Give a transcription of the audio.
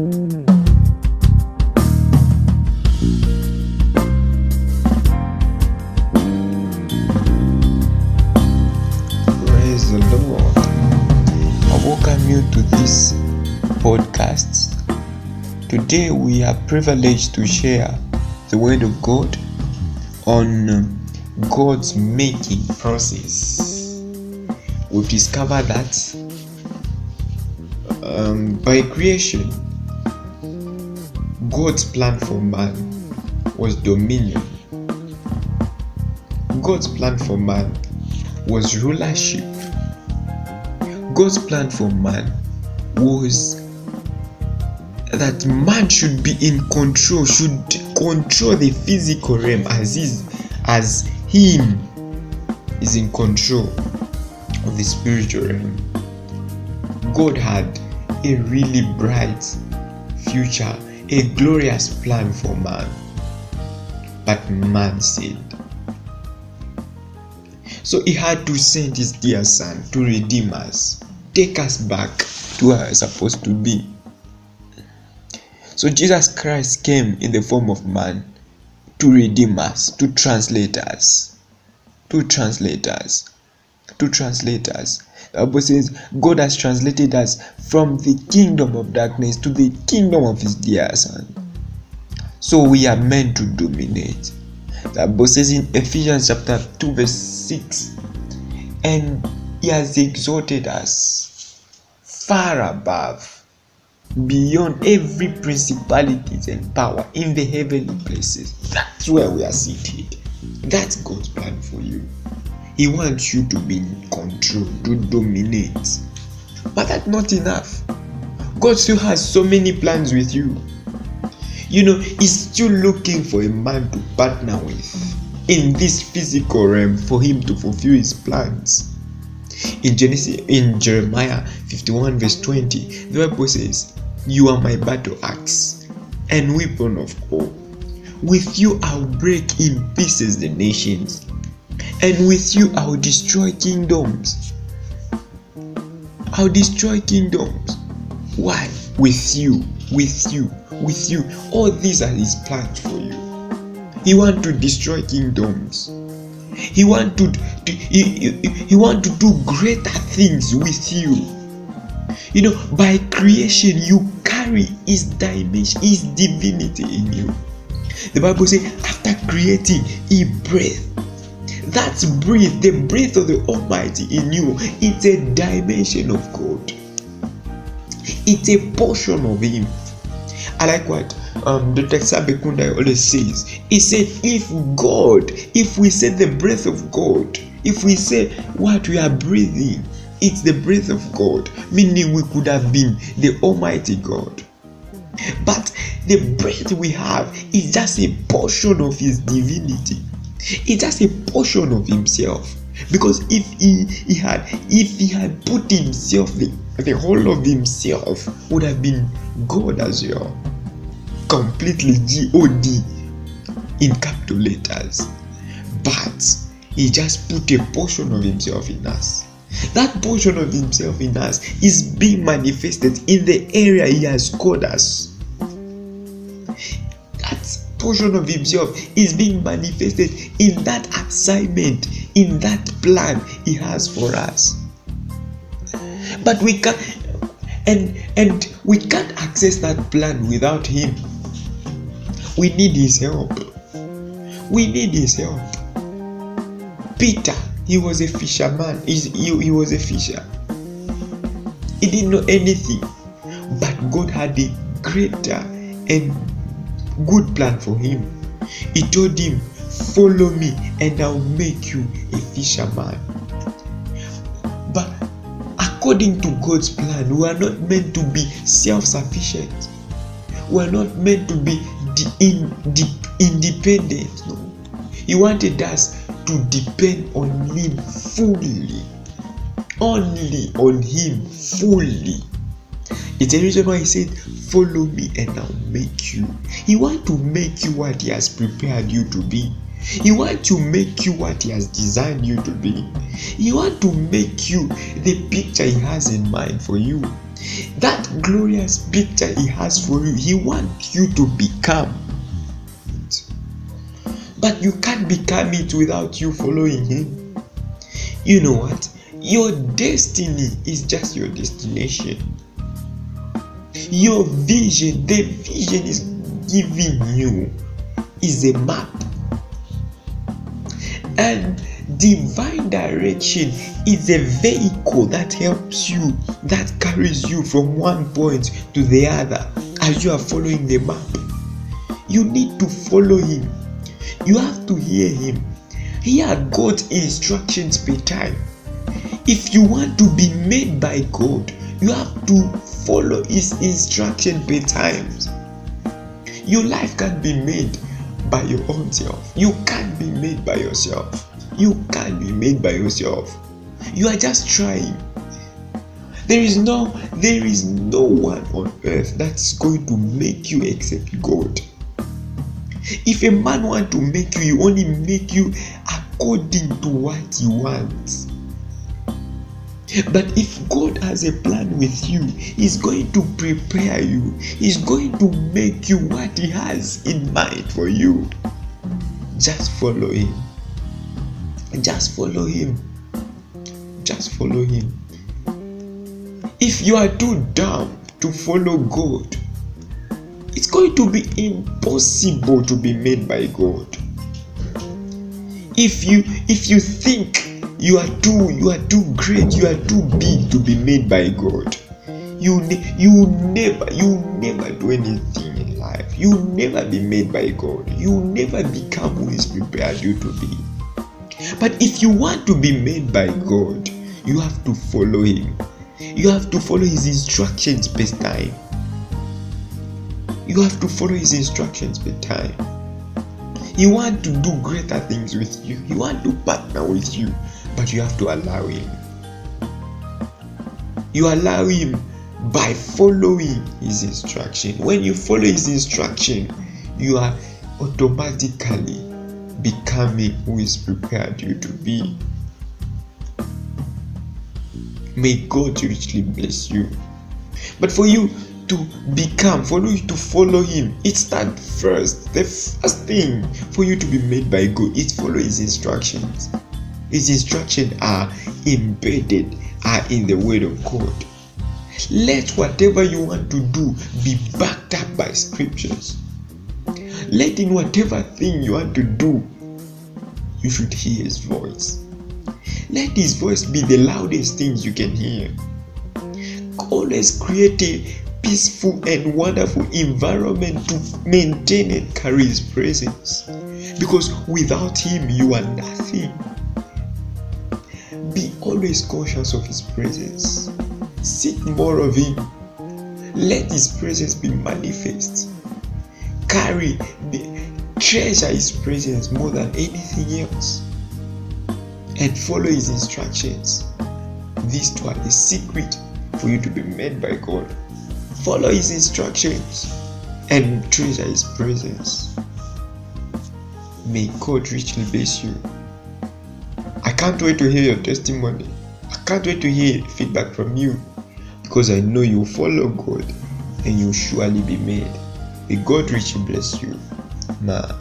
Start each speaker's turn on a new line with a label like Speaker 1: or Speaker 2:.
Speaker 1: Praise the Lord. I welcome you to this podcast. Today we are privileged to share the Word of God on God's making process. We've discovered that um, by creation, God's plan for man was dominion. God's plan for man was rulership. God's plan for man was that man should be in control, should control the physical realm as is as him is in control of the spiritual realm. God had a really bright future, a glorious plan for man. But man sinned. So he had to send his dear son to redeem us, take us back to where we're supposed to be. So Jesus Christ came in the form of man to redeem us, to translate us, to translate us, to translate us. The Bible says God has translated us from the kingdom of darkness to the kingdom of his dear son. So we are meant to dominate. The Bible says in Ephesians chapter 2, verse 6, and he has exalted us far above, beyond every principalities and power in the heavenly places. That's where we are seated. That's God's plan for you. He wants you to be in control, to dominate. But that's not enough. God still has so many plans with you. You know, He's still looking for a man to partner with in this physical realm for Him to fulfill His plans. In Genesis, in Jeremiah 51, verse 20, the Bible says, You are my battle axe and weapon of war. With you I'll break in pieces the nations, and with you I'll destroy kingdoms. I'll destroy kingdoms. Why? With you, with you, with you. All these are his plans for you. He want to destroy kingdoms. He want to, he, he, he want to do greater things with you. You know, by creation you carry his dimension, his divinity in you. The Bible says, after creating, he breathed. That's breath, the breath of the Almighty in you. It's a dimension of God. It's a portion of Him. I like what um, the Texas Bekunda always says. He said, if God, if we say the breath of God, if we say what we are breathing, it's the breath of God, meaning we could have been the Almighty God. But the breath we have is just a portion of His divinity. It's just a portion of Himself. Because if he, he had if he had put himself the, the whole of himself would have been God as well. Completely G-O-D in capital letters. But he just put a portion of himself in us. That portion of himself in us is being manifested in the area he has called us. Portion of himself is being manifested in that assignment, in that plan he has for us. But we can and and we can't access that plan without him. We need his help. We need his help. Peter, he was a fisherman. He, he was a fisher. He didn't know anything. But God had a greater and good plan for him. He told him, Follow me, and I'll make you a fisherman. But according to God's plan, we are not meant to be self sufficient. We are not meant to be de- in, de- independent. No. He wanted us to depend on Him fully. Only on Him fully. It's the reason why He said, Follow me and I'll make you. He wants to make you what He has prepared you to be. He wants to make you what He has designed you to be. He wants to make you the picture He has in mind for you. That glorious picture He has for you, He wants you to become. It. But you can't become it without you following Him. You know what? Your destiny is just your destination. Your vision, the vision is giving you, is a map. And divine direction is a vehicle that helps you, that carries you from one point to the other as you are following the map. You need to follow Him. You have to hear Him. Hear God's instructions per time. If you want to be made by God, you have to follow His instruction per times. Your life can't be made by your own self. You can't be made by yourself. You can't be made by yourself. You are just trying. There is no there is no one on earth that's going to make you except God. If a man want to make you, he only make you according to what he wants. But if God has a plan with you, He's going to prepare you. He's going to make you what He has in mind for you. Just follow Him. Just follow Him. Just follow Him. If you are too dumb to follow God, it's going to be impossible to be made by God. If you if you think you are too you are too great you are too big to be made by god. You ne- you never you never do anything in life. You never be made by god. You never become who is prepared you to be. But if you want to be made by god you have to follow him. You have to follow his instructions per time. You have to follow his instructions per time. He want to do greater things with you. He want to partner with you but you have to allow Him. You allow Him by following His instruction. When you follow His instruction, you are automatically becoming who is prepared you to be. May God richly bless you. But for you to become, for you to follow Him, it starts first. The first thing for you to be made by God is follow His instructions. His instructions are embedded, are in the Word of God. Let whatever you want to do be backed up by scriptures. Let in whatever thing you want to do, you should hear His voice. Let His voice be the loudest things you can hear. Always create a peaceful and wonderful environment to maintain and carry His presence. Because without Him, you are nothing. Be always conscious of His presence. Seek more of Him. Let His presence be manifest. Carry, the, treasure His presence more than anything else. And follow His instructions. These two are the secret for you to be made by God. Follow His instructions and treasure His presence. May God richly bless you. Can't wait to hear your testimony. I can't wait to hear feedback from you because I know you follow God and you'll surely be made. May God richly bless you. Ma.